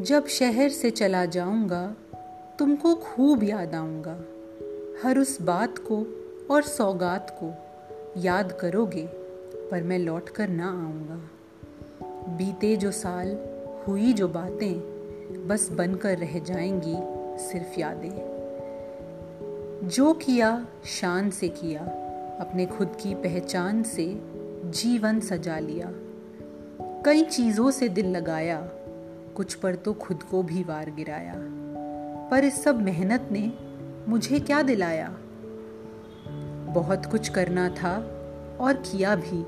जब शहर से चला जाऊँगा, तुमको खूब याद आऊँगा। हर उस बात को और सौगात को याद करोगे, पर मैं लौट कर ना आऊँगा। बीते जो साल, हुई जो बातें, बस बनकर रह जाएँगी सिर्फ़ यादें। जो किया, शान से किया, अपने खुद की पहचान से जीवन सजा लिया। कई चीज़ों से दिल लगाया कुछ पर तो खुद को भी वार गिराया। पर इस सब मेहनत ने मुझे क्या दिलाया? बहुत कुछ करना था और किया भी।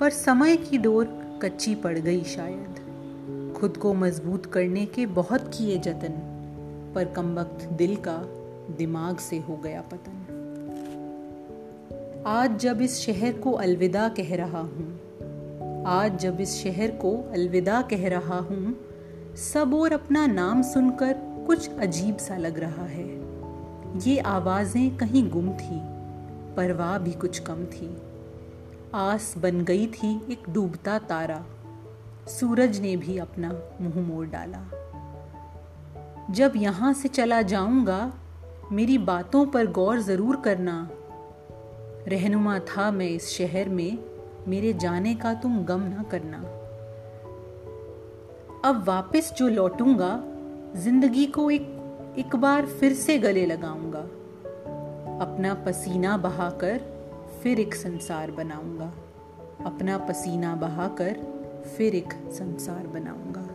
पर समय की डोर कच्ची पड़ गई शायद। खुद को मज़बूत करने के बहुत किए जतन, पर कम वक्त दिल का दिमाग से हो गया पतन। आज जब इस शहर को अलविदा कह रहा हूँ आज जब इस शहर को अलविदा कह रहा हूँ, सब और अपना नाम सुनकर कुछ अजीब सा लग रहा है। ये आवाज़ें कहीं गुम थी, परवाह भी कुछ कम थी। आस बन गई थी एक डूबता तारा, सूरज ने भी अपना मुँह मोड़ डाला। जब यहाँ से चला जाऊँगा, मेरी बातों पर गौर ज़रूर करना। रहनुमा था मैं इस शहर में मेरे जाने का तुम गम ना करना। अब वापस जो लौटूँगा, ज़िंदगी को एक एक बार फिर से गले लगाऊँगा। अपना पसीना बहाकर फिर एक संसार बनाऊँगा। अपना पसीना बहाकर फिर एक संसार बनाऊँगा।